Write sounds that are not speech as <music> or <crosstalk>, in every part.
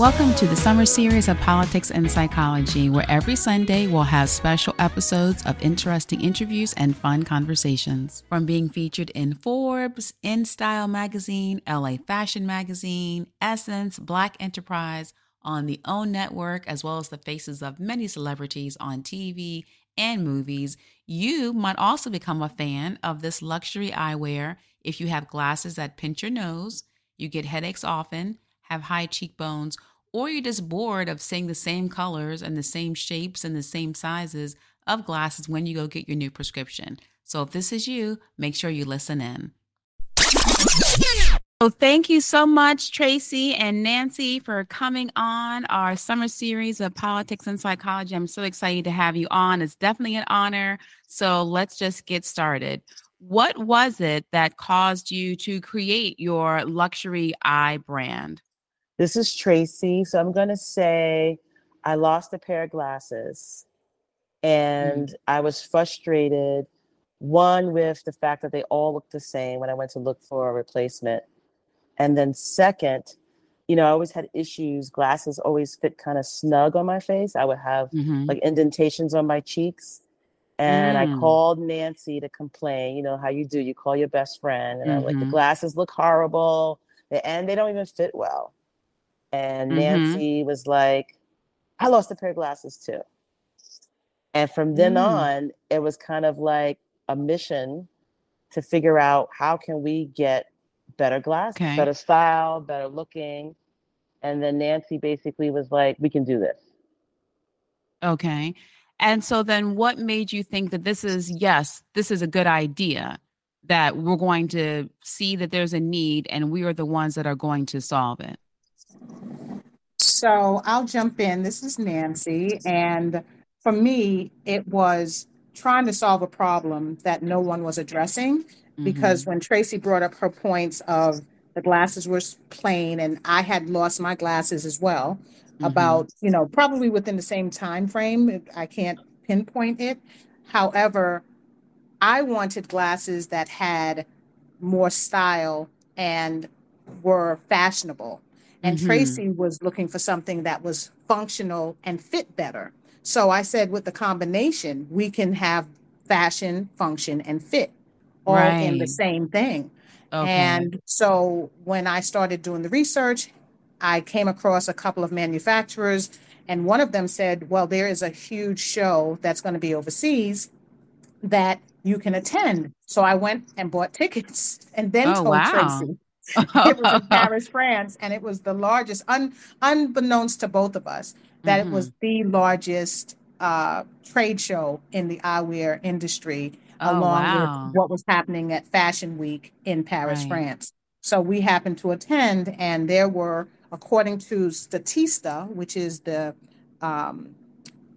Welcome to the summer series of Politics and Psychology, where every Sunday we'll have special episodes of interesting interviews and fun conversations. From being featured in Forbes, InStyle Magazine, LA Fashion Magazine, Essence, Black Enterprise, on the OWN network, as well as the faces of many celebrities on TV and movies, you might also become a fan of this luxury eyewear if you have glasses that pinch your nose, you get headaches often, have high cheekbones, or you're just bored of seeing the same colors and the same shapes and the same sizes of glasses when you go get your new prescription. So if this is you, make sure you listen in. So thank you so much, Tracy and Nancy, for coming on our summer series of politics and psychology. I'm so excited to have you on. It's definitely an honor. So let's just get started. What was it that caused you to create your luxury eye brand? This is Tracy. So I'm going to say I lost a pair of glasses and mm. I was frustrated. One, with the fact that they all looked the same when I went to look for a replacement. And then, second, you know, I always had issues. Glasses always fit kind of snug on my face. I would have mm-hmm. like indentations on my cheeks. And mm. I called Nancy to complain, you know, how you do. You call your best friend, and mm-hmm. I'm like, the mm-hmm. glasses look horrible, and they don't even fit well. And mm-hmm. Nancy was like, I lost a pair of glasses too. And from then mm. on, it was kind of like a mission to figure out how can we get better glasses, okay. better style, better looking. And then Nancy basically was like, we can do this. Okay. And so then what made you think that this is, yes, this is a good idea, that we're going to see that there's a need and we are the ones that are going to solve it? So I'll jump in. This is Nancy. And for me, it was trying to solve a problem that no one was addressing. Mm-hmm. Because when Tracy brought up her points of the glasses were plain and I had lost my glasses as well, mm-hmm. about, you know, probably within the same time frame. I can't pinpoint it. However, I wanted glasses that had more style and were fashionable. And mm-hmm. Tracy was looking for something that was functional and fit better. So I said, with the combination, we can have fashion, function, and fit all right. in the same thing. Okay. And so when I started doing the research, I came across a couple of manufacturers, and one of them said, Well, there is a huge show that's going to be overseas that you can attend. So I went and bought tickets <laughs> and then oh, told wow. Tracy <laughs> it was in <laughs> Paris, France, and it was the largest, un, unbeknownst to both of us, that mm-hmm. it was mm-hmm. the largest uh, trade show in the eyewear industry, oh, along wow. with what was happening at Fashion Week in Paris, right. France. So we happened to attend, and there were, according to Statista, which is the um,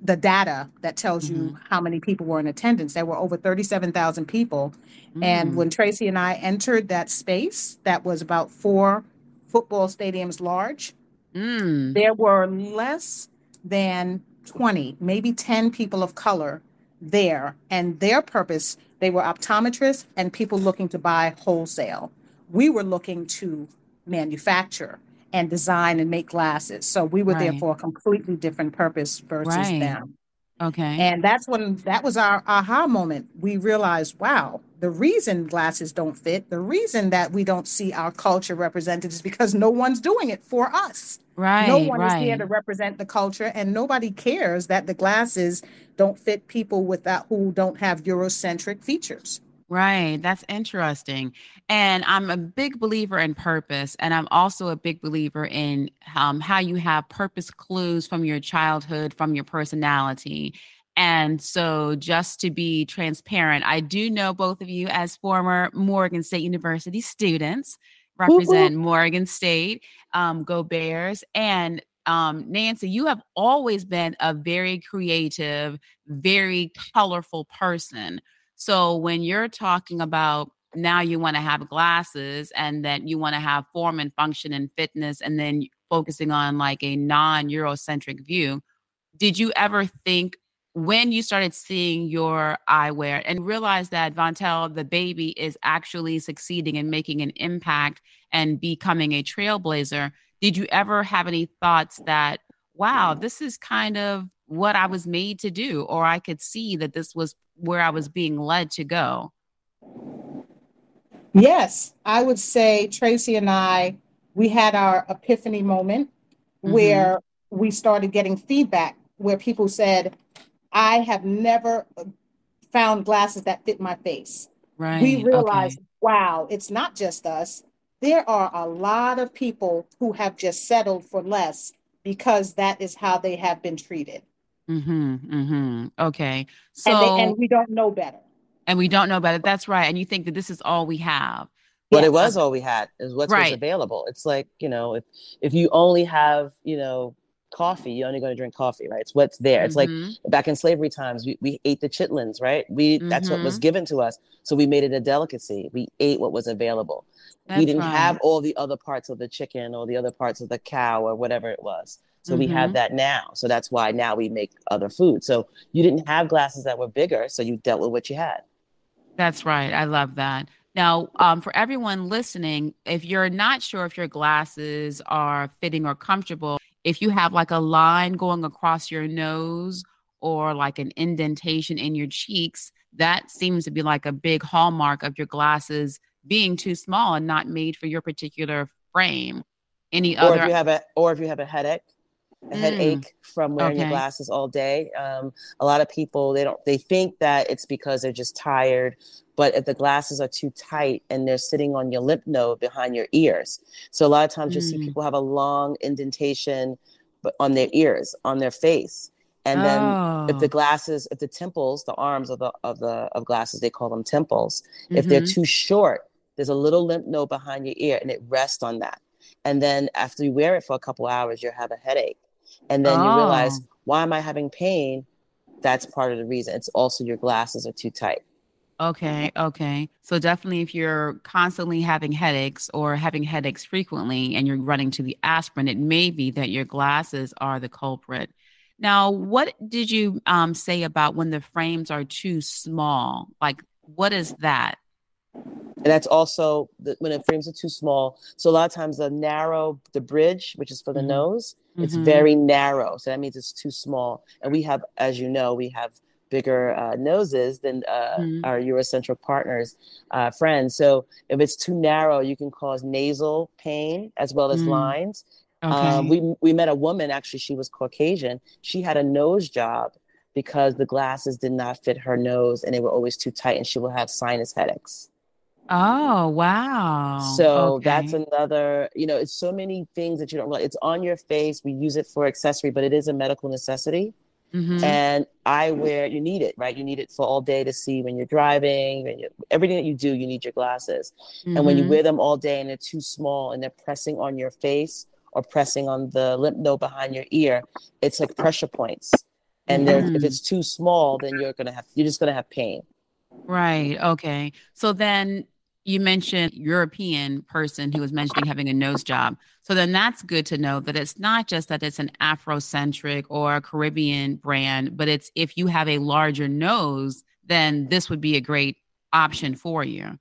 the data that tells mm-hmm. you how many people were in attendance. There were over 37,000 people. Mm. And when Tracy and I entered that space, that was about four football stadiums large, mm. there were less than 20, maybe 10 people of color there. And their purpose, they were optometrists and people looking to buy wholesale. We were looking to manufacture and design and make glasses. So we were right. there for a completely different purpose versus right. them. Okay. And that's when that was our aha moment. We realized, wow, the reason glasses don't fit, the reason that we don't see our culture represented is because no one's doing it for us. Right. No one right. is here to represent the culture, and nobody cares that the glasses don't fit people without who don't have Eurocentric features. Right. That's interesting. And I'm a big believer in purpose. And I'm also a big believer in um, how you have purpose clues from your childhood, from your personality. And so, just to be transparent, I do know both of you as former Morgan State University students, represent Morgan State, um, go Bears. And um, Nancy, you have always been a very creative, very colorful person. So when you're talking about now you want to have glasses and that you want to have form and function and fitness and then focusing on like a non-eurocentric view, did you ever think when you started seeing your eyewear and realized that Vontelle, the baby, is actually succeeding and making an impact and becoming a trailblazer, did you ever have any thoughts that, wow, this is kind of what I was made to do, or I could see that this was where I was being led to go? Yes, I would say Tracy and I, we had our epiphany moment mm-hmm. where we started getting feedback where people said, I have never found glasses that fit my face. Right. We realized, okay. wow, it's not just us. There are a lot of people who have just settled for less because that is how they have been treated. Mm-hmm. Mm-hmm. Okay. So and, they, and we don't know better. And we don't know better. That's right. And you think that this is all we have. But yeah. it was all we had is what's right. available. It's like, you know, if if you only have, you know, coffee, you're only going to drink coffee, right? It's what's there. It's mm-hmm. like back in slavery times, we, we ate the chitlins, right? We mm-hmm. that's what was mm-hmm. given to us. So we made it a delicacy. We ate what was available. That's we didn't right. have all the other parts of the chicken or the other parts of the cow or whatever it was. So mm-hmm. we have mm-hmm. that now. So that's why now we make other food. So you didn't have glasses that were bigger, so you dealt with what you had. That's right. I love that. Now, um, for everyone listening, if you're not sure if your glasses are fitting or comfortable, if you have like a line going across your nose or like an indentation in your cheeks, that seems to be like a big hallmark of your glasses being too small and not made for your particular frame. Any or other if you have a or if you have a headache, mm. headache from wearing okay. your glasses all day. Um, a lot of people they don't they think that it's because they're just tired, but if the glasses are too tight and they're sitting on your lymph node behind your ears, so a lot of times mm. you see people have a long indentation on their ears, on their face. And then oh. if the oh. glasses, if the temples, the arms of the of the of glasses, they call them temples. Mm-hmm. If they're mm-hmm. too short, there's a little lymph node behind your ear and it rests on that. And then after you wear it for a couple hours, you'll have a headache and then oh. you realize oh. why am i having pain? That's part of the reason. It's also your glasses are too tight. Okay okay. So definitely if you're constantly having headaches or having headaches frequently and you're running to the aspirin it may be that your glasses are the culprit. Now what did you um, say about when the frames are too small? Like what is that and that's also the, when the frames are too small. So a lot of times the narrow, the bridge, which is for the mm-hmm. nose, it's mm-hmm. very narrow. So that means it's too small. And we have, as you know, we have bigger uh, noses than uh, mm-hmm. our Eurocentric partners, uh, friends. So if it's too narrow, you can cause nasal pain as well as mm. lines. Okay. Um, we we met a woman actually. She was Caucasian. She had a nose job because the glasses did not fit her nose and they were always too tight, and she will have sinus headaches. Oh, wow. So okay. that's another, you know, it's so many things that you don't realize. It's on your face. We use it for accessory, but it is a medical necessity. Mm-hmm. And eyewear, you need it, right? You need it for all day to see when you're driving, when you, everything that you do, you need your glasses. Mm-hmm. And when you mm-hmm. wear them all day and they're too small and they're pressing on your face or pressing on the lymph node behind your ear, it's like pressure points. And mm-hmm. if it's too small, then you're gonna have you're just gonna have pain. Right. Okay. So then you mentioned European person who was mentioning having a nose job. So then that's good to know that it's not just that it's an Afrocentric or a Caribbean brand, but it's if you have a larger nose, then this would be a great option for you.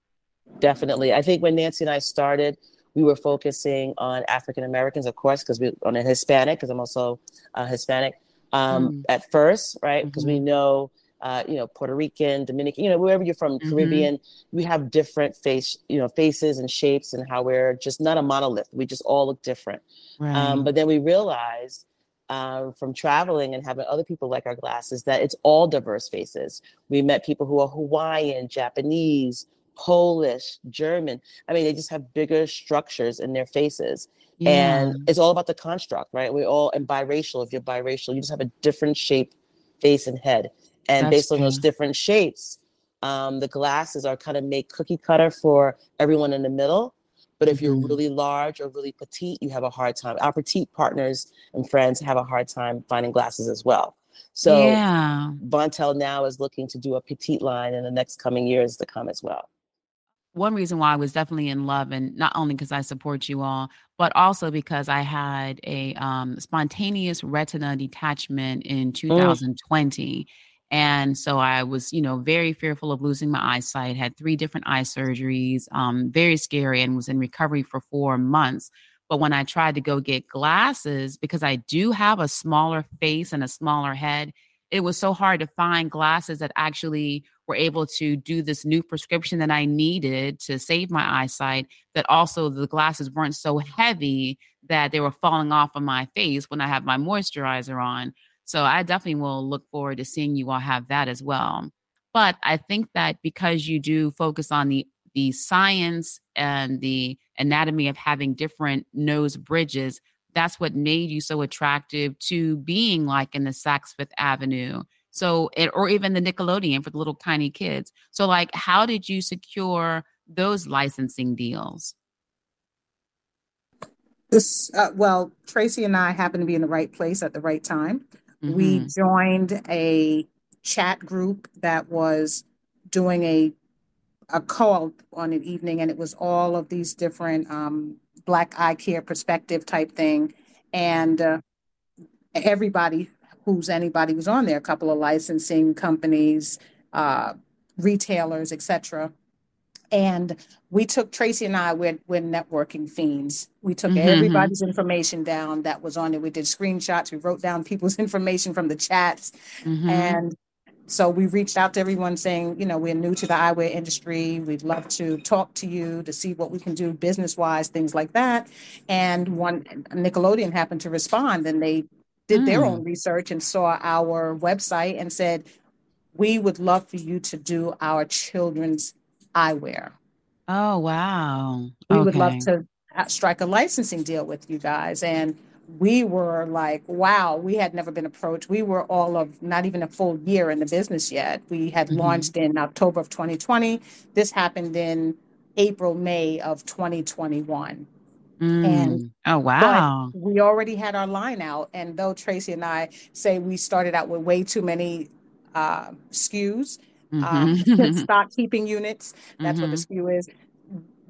Definitely. I think when Nancy and I started, we were focusing on African Americans, of course, because we on a Hispanic, because I'm also uh, Hispanic um, mm. at first, right? Because mm-hmm. we know uh, you know, Puerto Rican, Dominican, you know, wherever you're from, mm-hmm. Caribbean, we have different face, you know, faces and shapes and how we're just not a monolith. We just all look different. Um, right. Um, but then we realized uh, from traveling and having other people like our glasses that it's all diverse faces. We met people who are Hawaiian, Japanese, Polish, German. I mean, they just have bigger structures in their faces. Yeah. And it's all about the construct, right? We're all and biracial. If you're biracial, you just have a different shape, face, and head and That's based on those different shapes um, the glasses are kind of made cookie cutter for everyone in the middle but if you're mm-hmm. really large or really petite you have a hard time our petite partners and friends have a hard time finding glasses as well so yeah. Vontelle now is looking to do a petite line in the next coming years to come as well one reason why I was definitely in love, and not only because I support you all, but also because I had a um, spontaneous retina detachment in 2020. Mm. And so I was, you know, very fearful of losing my eyesight, had three different eye surgeries, um, very scary, and was in recovery for four months. But when I tried to go get glasses, because I do have a smaller face and a smaller head, it was so hard to find glasses that actually were able to do this new prescription that I needed to save my eyesight. That also the glasses weren't so heavy that they were falling off of my face when I have my moisturizer on. So I definitely will look forward to seeing you all have that as well. But I think that because you do focus on the the science and the anatomy of having different nose bridges, that's what made you so attractive to being like in the Saks Fifth Avenue. So it or even the Nickelodeon for the little tiny kids. So like how did you secure those licensing deals? This uh, well, Tracy and I happened to be in the right place at the right time. Mm-hmm. We joined a chat group that was doing a a call on an evening, and it was all of these different um, Black eye care perspective type thing, and uh, everybody who's anybody was on there, a couple of licensing companies, uh, retailers, etc. And we took Tracy and I, we're, we're networking fiends. We took mm-hmm. everybody's information down that was on it. We did screenshots. We wrote down people's <laughs> information from the chats. Mm-hmm. And so we reached out to everyone saying, you know, we're new to the eyewear industry. We'd love to talk to you to see what we can do business wise, things like that. And one Nickelodeon happened to respond and they did mm. their own research and saw our website and said, we would love for you to do our children's eyewear. Oh, wow. We okay. would love to strike a licensing deal with you guys. And we were like, wow, we had never been approached. We were all of not even a full year in the business yet. We had mm-hmm. launched in October of 2020. This happened in April, May of 2021. Mm. And oh wow, we already had our line out. And though Tracy and I say we started out with way too many uh, SKUs, mm-hmm. um, <laughs> stock keeping units, that's mm-hmm. what the mm-hmm. SKU is.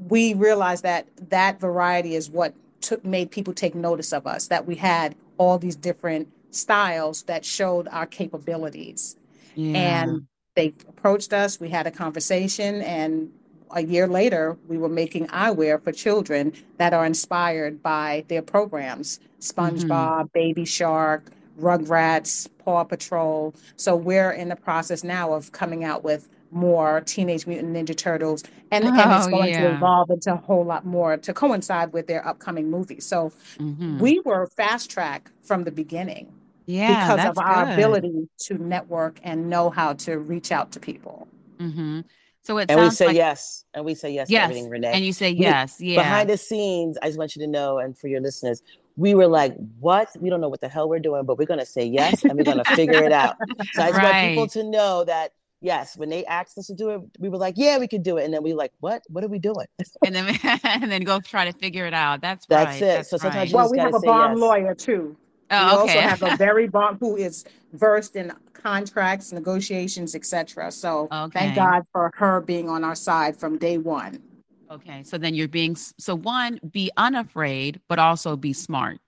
We realized that that variety is what took made people take notice of us. That we had all these different styles that showed our capabilities, yeah. and they approached us. We had a conversation, and a year later, we were making eyewear for children that are inspired by their programs SpongeBob, mm-hmm. Baby Shark, Rugrats, Paw Patrol. So we're in the process now of coming out with more Teenage Mutant Ninja Turtles, and, oh, and it's oh, going yeah. to evolve into a whole lot more to coincide with their upcoming movie. So mm-hmm. we were fast track from the beginning. Yeah, because of our good. ability to network and know how to reach out to people. Mm-hmm. So it and we say like, yes, and we say yes, yes, to everything, Renee. And you say yes, we, yeah. Behind the scenes, I just want you to know, and for your listeners, we were like, "What? We don't know what the hell we're doing, but we're going to say yes, and we're going to figure it out." <laughs> So I just right. want people to know that yes, when they asked us to do it, we were like, "Yeah, we could do it," and then we were like, "What? What are we doing?" <laughs> and then <laughs> and then go try to figure it out. That's that's right. it. That's so sometimes right. well, we have a bomb yes. lawyer too. Oh, okay. We also have a very bomb who is versed in contracts, negotiations, etc. So okay. thank God for her being on our side from day one. Okay, so then you're being so one, be unafraid, but also be smart.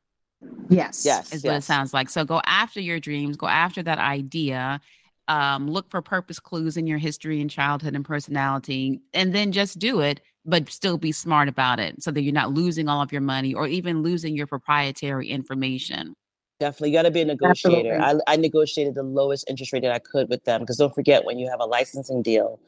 Yes, yes, is yes. what it sounds like. So go after your dreams, go after that idea. Um, look for purpose clues in your history and childhood and personality, and then just do it, but still be smart about it so that you're not losing all of your money or even losing your proprietary information. Definitely, you got to be a negotiator. I, I, negotiated the lowest interest rate that I could with them because don't forget when you have a licensing deal,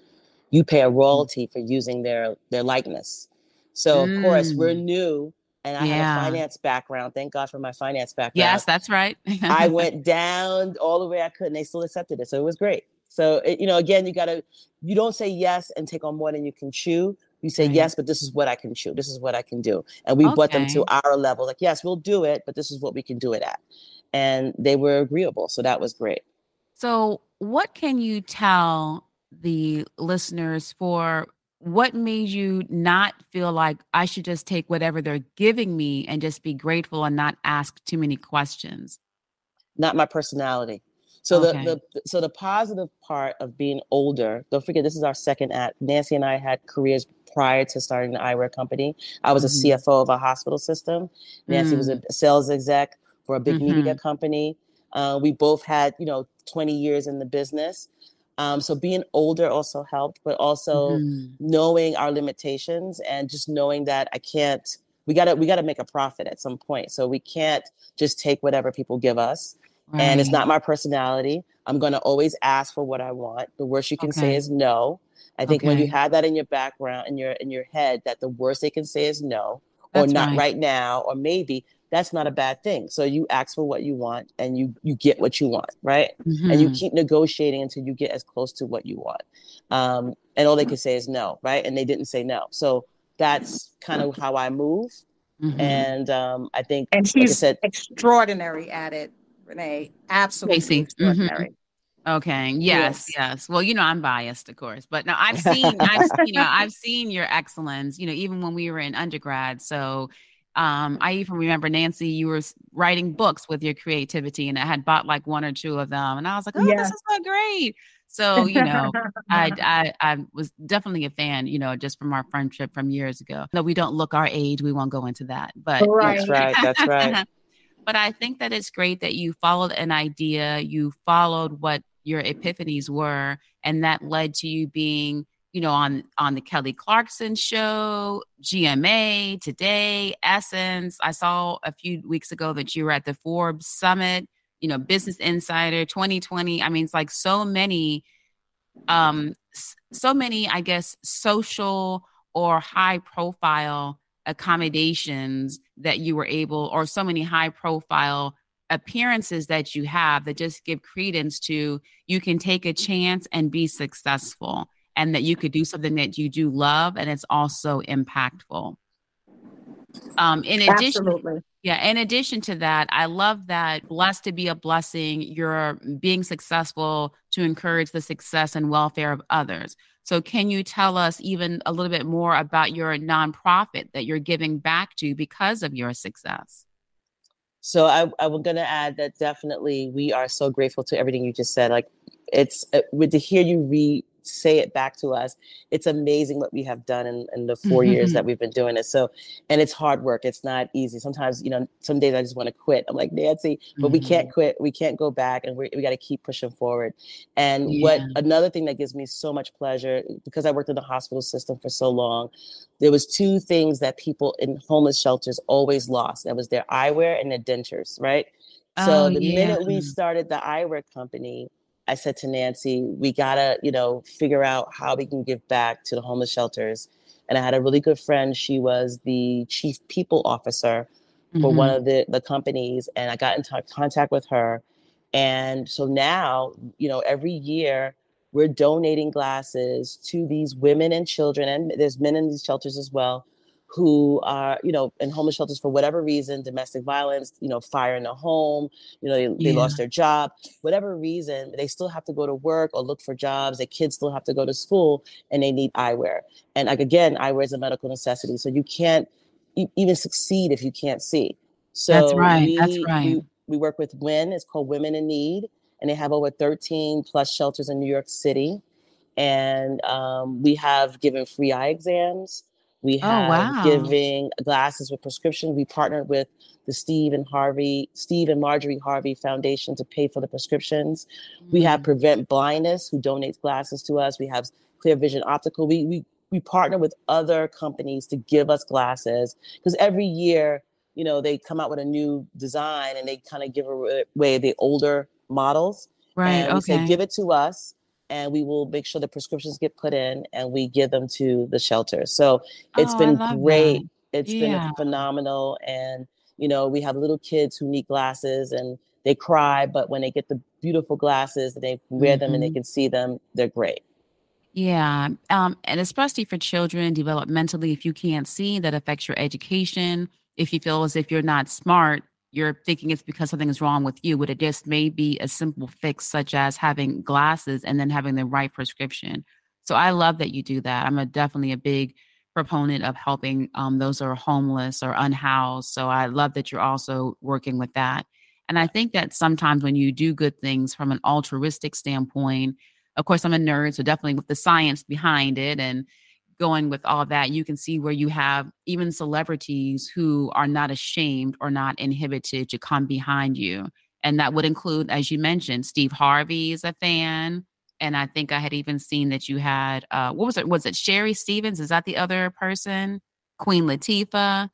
you pay a mm. royalty mm. for using their their likeness. So mm. of course we're mm. new, and I yeah. have a finance background. Thank God for my finance background. Yes, that's right. I <laughs> went down all the way I could, and they still accepted it, so it was great. So it, you know, again, you got to you don't say yes and take on more than you can chew. You say, right. yes, but this is what I can chew. This is what I can do. And we okay. brought them to our level. Like, yes, we'll do it, but this is what we can do it at. And they were agreeable. So that was great. So, what can you tell the listeners for what made you not feel like I should just take whatever they're giving me and just be grateful and not ask too many questions? Not my personality. So okay. the, the so the positive part of being older, don't forget this is our second act. Nancy and I had careers prior to starting the eyewear company. I was mm-hmm. a CFO of a hospital system. Nancy mm. was a sales exec for a big mm-hmm. media company. Uh, we both had, you know, 20 years in the business. Um, so being older also helped, but also mm-hmm. knowing our limitations and just knowing that I can't we gotta we gotta make a profit at some point. So we can't just take whatever people give us. Right. And it's not my personality. I'm gonna always ask for what I want. The worst you can okay. say is no. I think okay. when you have that in your background in your in your head that the worst they can say is no or not right. right now or maybe that's not a bad thing. So you ask for what you want and you you get what you want, right? Mm-hmm. And you mm-hmm. keep negotiating until you get as close to what you want. Um, and all they could say is no, right? And they didn't say no. So that's kind of how I move. Mm-hmm. And um, I think, and she's like said, extraordinary at it, Renee. Absolutely Casey. Mm-hmm. extraordinary. Mm-hmm. Okay. Yes, yes, yes. Well, you know, I'm biased, of course, but now <laughs> I've seen, I've, you know, I've seen your excellence. You know, even when we were in undergrad. So, um, I even remember Nancy, you were writing books with your creativity, and I had bought like one or two of them, and I was like, "Oh, this is so great!" So, you know, <laughs> I, I I was definitely a fan, you know, just from our friendship from years ago. No, we don't look our age. We won't go into that, but right. that's right. That's <laughs> right. but I think that it's great that you followed an idea, you followed what your epiphanies were, and that led to you being you know, on on the Kelly Clarkson show, GMA, Today, Essence. I saw a few weeks ago that you were at the Forbes Summit, you know, Business Insider 2020. I mean, it's like so many um so many, I guess, social or high profile accommodations that you were able or so many high profile appearances that you have that just give credence to you can take a chance and be successful and that you could do something that you do love and it's also impactful. Um, in addition, Absolutely. yeah, in addition to that, I love that blessed to be a blessing, you're being successful to encourage the success and welfare of others. So, can you tell us even a little bit more about your nonprofit that you're giving back to because of your success? So, I, I was going to add that definitely we are so grateful to everything you just said. Like, it's uh, with to hear you read say it back to us. It's amazing what we have done in, in the 4 mm-hmm. years that we've been doing it. So, and it's hard work. It's not easy. Sometimes, you know, some days I just want to quit. I'm like, Nancy, but mm-hmm. we can't mm-hmm. quit. We can't go back and we we got to keep pushing forward. And yeah. what another thing that gives me so much pleasure, because I worked in the hospital system for so long, there was two things that people in homeless shelters always lost. That was their eyewear and their dentures, right? So oh, the yeah. minute we started the eyewear company, I said to Nancy, we gotta, you know, figure out how we can give back to the homeless shelters. And I had a really good friend. She was the chief people officer for mm-hmm. one of the, the companies. And I got in t- contact with her. And so now, you know, every year we're donating glasses to these women and children. And there's men in these shelters as well who are, you know, in homeless shelters for whatever reason, domestic violence, you know, fire in the home, you know, they, yeah. they lost their job, whatever reason, they still have to go to work or look for jobs. Their kids still have to go to school and they need eyewear. And like, again, eyewear is a medical necessity. So you can't e- even succeed if you can't see. So that's right. We, that's right. We, we work with WIN, it's called Women in Need, and they have over 13 plus shelters in New York City. And um, we have given free eye exams we oh, have oh, wow. giving glasses with prescription. We partnered with the Steve and Harvey, Steve and Marjorie Harvey Foundation to pay for the prescriptions. Mm-hmm. We have mm. Prevent Blindness, who donates glasses to us. We have Clear Vision Optical. We we we partner with other companies to give us glasses because every year, you know, they come out with a new design and they kind of give away the older models. Right. And okay. say, give it to us and we will make sure the prescriptions get put in and we give them to the shelter. So it's oh, been great. That. It's yeah. been phenomenal. And, you know, we have little kids who need glasses and they cry, but when they get the beautiful glasses and they wear mm-hmm. them and they mm-hmm. can see them, they're great. Yeah. Um, and especially for children developmentally, if you can't see, that affects your education. If you feel as if you're not smart, you're thinking it's because something is wrong with you, but it just may be a simple fix, such as having glasses and then having the right prescription. So I love that you do that. I'm a, definitely a big proponent of helping um, those who are homeless or unhoused. So I love that you're also working with that. And I think that sometimes when you do good things from an altruistic standpoint, of course, I'm a nerd, so definitely with the science behind it and going with all that, you can see where you have even celebrities who are not ashamed or not inhibited to come behind you. And that would include, as you mentioned, Steve Harvey is a fan. And I think I had even seen that you had, uh, what was it? Was it Sherry Stevens? Is that the other person? Queen Latifah?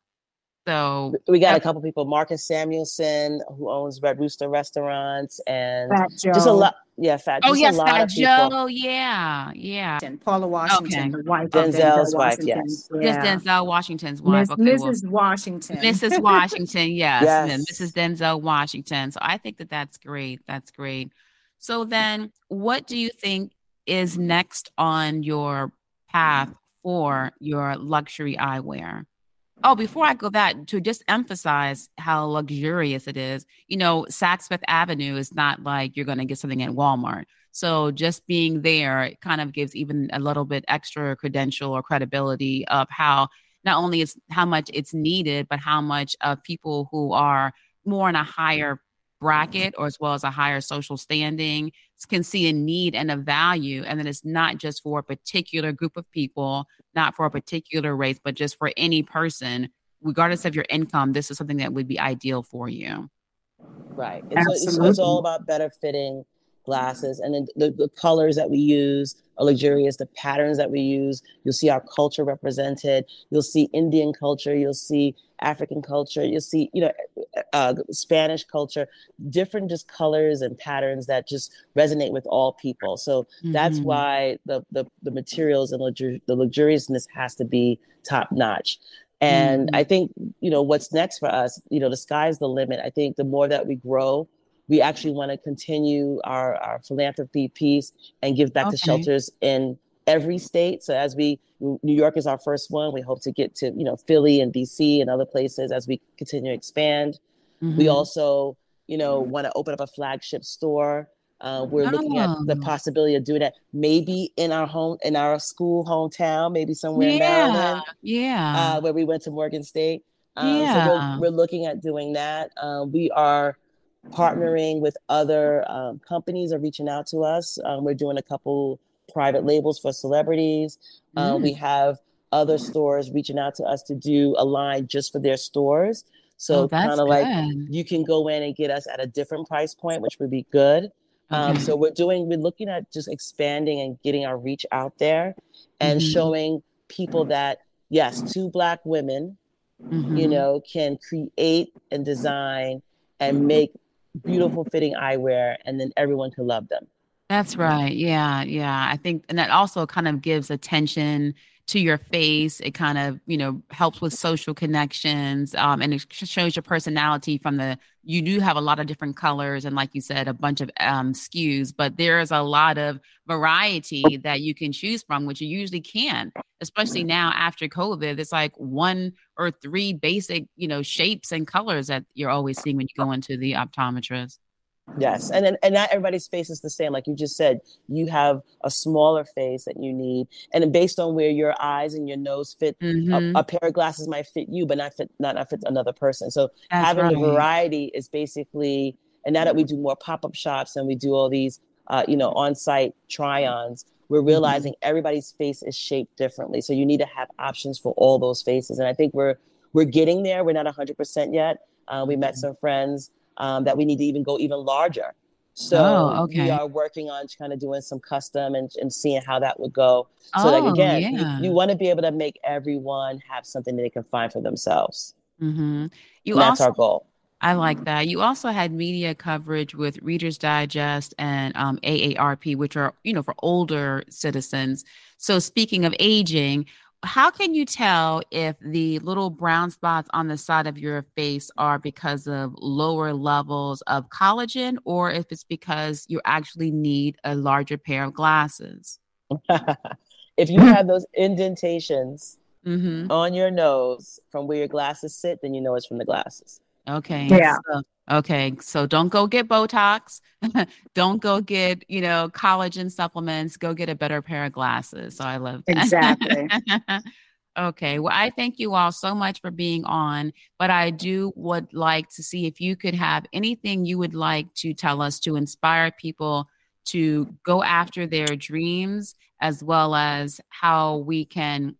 So we got a couple people, Marcus Samuelsson, who owns Red Rooster Restaurants, and just a lot. Yeah, Fat. Oh yes, Fat Joe. Yeah, yeah. And Paula Washington, okay. the wife Denzel's Denzel wife. Yes, yeah. yes, Denzel Washington's wife. okay, Mrs. Well, Washington. Mrs. Washington. <laughs> Yes, yes. Mrs. Denzel Washington. So I think that that's great. That's great. So then, what do you think is next on your path mm. for your luxury eyewear? Oh, before I go that, to just emphasize how luxurious it is, you know, Saks Fifth Avenue is not like you're going to get something at Walmart. So just being there kind of gives even a little bit extra credential or credibility of how not only is how much it's needed, but how much of people who are more in a higher bracket or as well as a higher social standing can see a need and a value and then it's not just for a particular group of people not for a particular race but just for any person. Regardless of your income this is something that would be ideal for you. Right. It's, it's, it's all about better fitting glasses and then the, the colors that we use are luxurious the patterns that we use you'll see our culture represented you'll see indian culture you'll see african culture you'll see you know uh, spanish culture different just colors and patterns that just resonate with all people so mm-hmm. that's why the, the the materials and luxur- the luxuriousness has to be top notch and mm-hmm. i think you know what's next for us you know the sky's the limit i think the more that we grow we actually want to continue our, our philanthropy piece and give back okay. to shelters in every state. So as we New York is our first one, we hope to get to you know Philly and DC and other places as we continue to expand. Mm-hmm. We also you know want to open up a flagship store. Uh, we're oh. looking at the oh. possibility of doing that maybe in our home in our school hometown, maybe somewhere yeah. in Maryland. Yeah, uh, where we went to Morgan State. Um, yeah. So we're, we're, looking at doing that. Um, we are partnering with other um, companies are reaching out to us. Um, we're doing a couple private labels for celebrities. Uh, mm. we have other stores reaching out to us to do a line just for their stores. So oh, kind of like you can go in and get us at a different price point, which would be good. Um, so we're doing, we're looking at just expanding and getting our reach out there and mm-hmm. showing people that yes, two black women, mm-hmm. you know, can create and design and make beautiful fitting eyewear and then everyone can love them. That's right. Yeah. Yeah. I think, and that also kind of gives attention to your face. It kind of, you know, helps with social connections. Um, and it shows your personality from the, you do have a lot of different colors and, like you said, a bunch of um, SKUs, but there's a lot of variety that you can choose from, which you usually can, especially now after COVID. It's like one or three basic, you know, shapes and colors that you're always seeing when you go into the optometrist. Yes, and then and not everybody's face is the same. Like you just said, you have a smaller face that you need, and based on where your eyes and your nose fit, mm-hmm. a, a, pair of glasses might fit you, but not fit not, not fit another person. So That's having right. the variety is basically, and now that we do more pop up shops and we do all these, uh, you know, on site try-ons, we're mm-hmm. realizing mm-hmm. everybody's face is shaped differently. So you need to have options for all those faces, and I think we're we're getting there. We're not hundred percent yet. Uh, we met mm-hmm. some friends um, that we need to even go even larger. So oh, okay. we are working on kind of doing some custom and, and seeing how that would go. So oh, that again, yeah. you, you want to be able to make everyone have something that they can find for themselves. Mm-hmm. You also, that's our goal. I like that. You also had media coverage with Reader's Digest and um, AARP, which are you know for older citizens. So speaking of aging, how can you tell if the little brown spots on the side of your face are because of lower levels of collagen or if it's because you actually need a larger pair of glasses? <laughs> if you have those indentations mm-hmm. on your nose from where your glasses sit, then you know it's from the glasses. Okay. Yeah. So, okay. So don't go get Botox. <laughs> don't go get, you know, collagen supplements. Go get a better pair of glasses. So I love that. Exactly. <laughs> okay. Well, I thank you all so much for being on, but I do would like to see if you could have anything you would like to tell us to inspire people to go after their dreams as well as how we can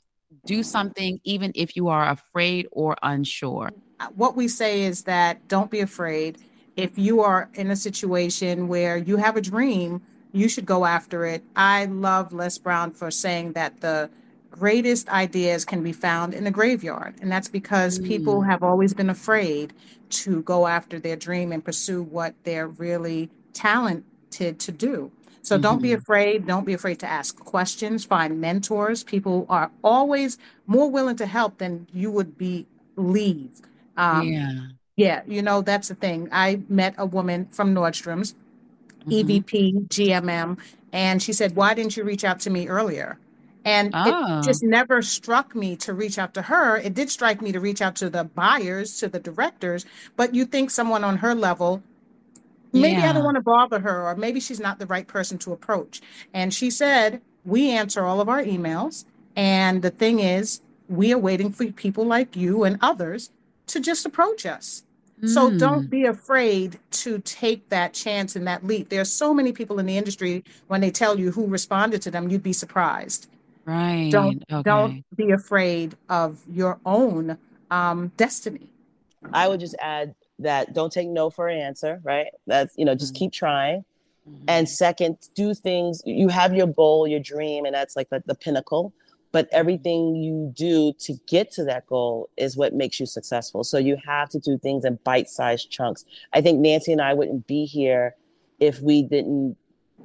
do something even if you are afraid or unsure what we say is that don't be afraid. If you are in a situation where you have a dream, you should go after it. I love Les Brown for saying that the greatest ideas can be found in the graveyard. And that's because mm. people have always been afraid to go after their dream and pursue what they're really talented to do. So mm-hmm. don't be mm-hmm. afraid. Don't be afraid to ask questions, find mentors. People are always more willing to help than you would believe. Um, yeah. Yeah, you know, that's the thing. I met a woman from Nordstrom's, mm-hmm. EVP, GMM, and she said, Why didn't you reach out to me earlier? And oh. it just never struck me to reach out to her. It did strike me to reach out to the buyers, to the directors, but you think someone on her level, maybe yeah. I don't want to bother her, or maybe she's not the right person to approach. And she said, We answer all of our emails. And the thing is, we are waiting for people like you and others to just approach us. So hmm. don't be afraid to take that chance and that leap. There are so many people in the industry when they tell you who responded to them, you'd be surprised. Right. Don't okay. don't be afraid of your own um, destiny. I would just add that don't take no for an answer, right? That's you know, just mm-hmm. keep trying. Mm-hmm. And second, do things you have your goal, your dream, and that's like the, the pinnacle. But everything you do to get to that goal is what makes you successful. So you have to do things in bite-sized chunks. I think Nancy and I wouldn't be here if we didn't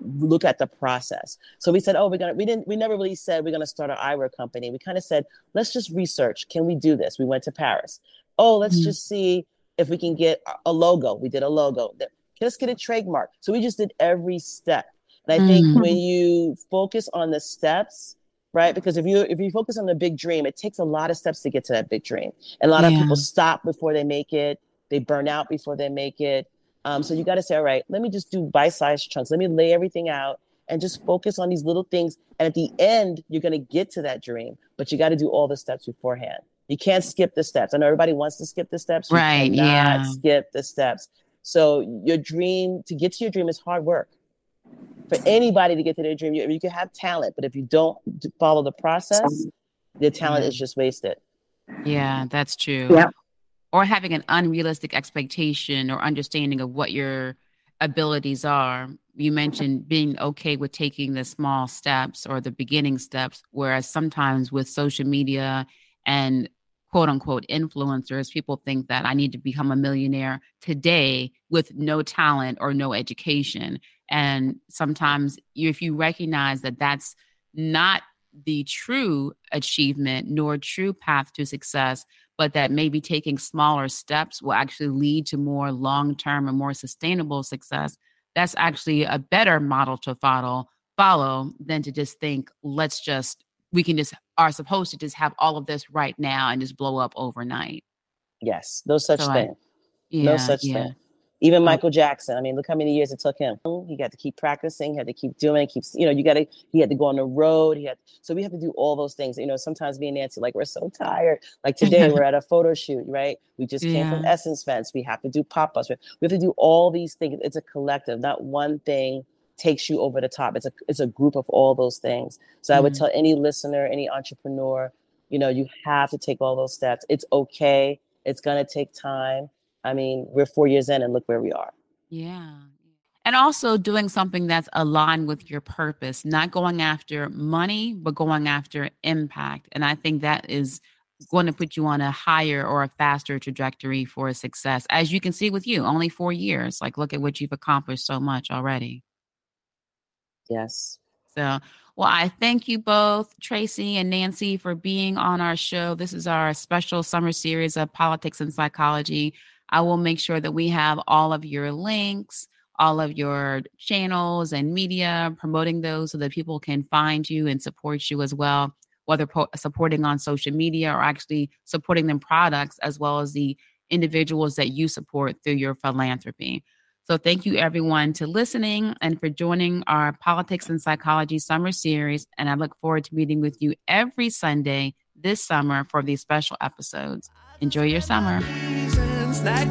look at the process. So we said, oh, we're gonna we didn't we never really said we're gonna start our eyewear company. We kind of said, let's just research. Can we do this? We went to Paris. Oh, let's mm-hmm. just see if we can get a logo. We did a logo. Let's get a trademark. So we just did every step. And I think mm-hmm. when you focus on the steps, right? Because if you if you focus on the big dream, it takes a lot of steps to get to that big dream. And a lot yeah. of people stop before they make it. They burn out before they make it. Um, so you got to say, all right, let me just do bite-sized chunks. Let me lay everything out and just focus on these little things. And at the end, you're going to get to that dream, but you got to do all the steps beforehand. You can't skip the steps. I know everybody wants to skip the steps. You right. Yeah. Skip the steps. So your dream to get to your dream is hard work. For anybody to get to their dream, you, you can have talent, but if you don't follow the process, the talent is just wasted. Yeah, that's true. Yeah or having an unrealistic expectation or understanding of what your abilities are. You mentioned being okay with taking the small steps or the beginning steps, whereas sometimes with social media and quote unquote influencers, people think that I need to become a millionaire today with no talent or no education. And sometimes if you recognize that that's not the true achievement nor true path to success, but that maybe taking smaller steps will actually lead to more long term and more sustainable success. That's actually a better model to follow follow than to just think let's just we can just are supposed to just have all of this right now and just blow up overnight. Yes, no such so thing. I, yeah, no such yeah. thing. Even Michael Jackson. I mean, look how many years it took him. He got to keep practicing, he had to keep doing it, keeps, you know, you got to, he had to go on the road. He had, so we have to do all those things. You know, sometimes me and Nancy, like, we're so tired. Like today, we're at a photo shoot, right? We just came from Essence Fest. We have to do pop ups. We have to do all these things. It's a collective, not one thing takes you over the top. It's a, it's a group of all those things. So mm-hmm. I would mm-hmm. tell any listener, any entrepreneur, you know, you have to take all those steps. It's okay. It's going to take time I mean, we're four years in and look where we are. Yeah. And also doing something that's aligned with your purpose, not going after money, but going after impact. And I think that is going to put you on a higher or a faster trajectory for success. As you can see with you, only four years. Like, look at what you've accomplished so much already. Yes. So, well, I thank you both, Tracy and Nancy, for being on our show. This is our special summer series of politics and psychology. I will make sure that we have all of your links, all of your channels and media, promoting those so that people can find you and support you as well, whether po- supporting on social media or actually supporting them products, as well as the individuals that you support through your philanthropy. So thank you everyone to listening and for joining our Politics and Psychology Summer Series. And I look forward to meeting with you every Sunday this summer for these special episodes. Enjoy your summer. Like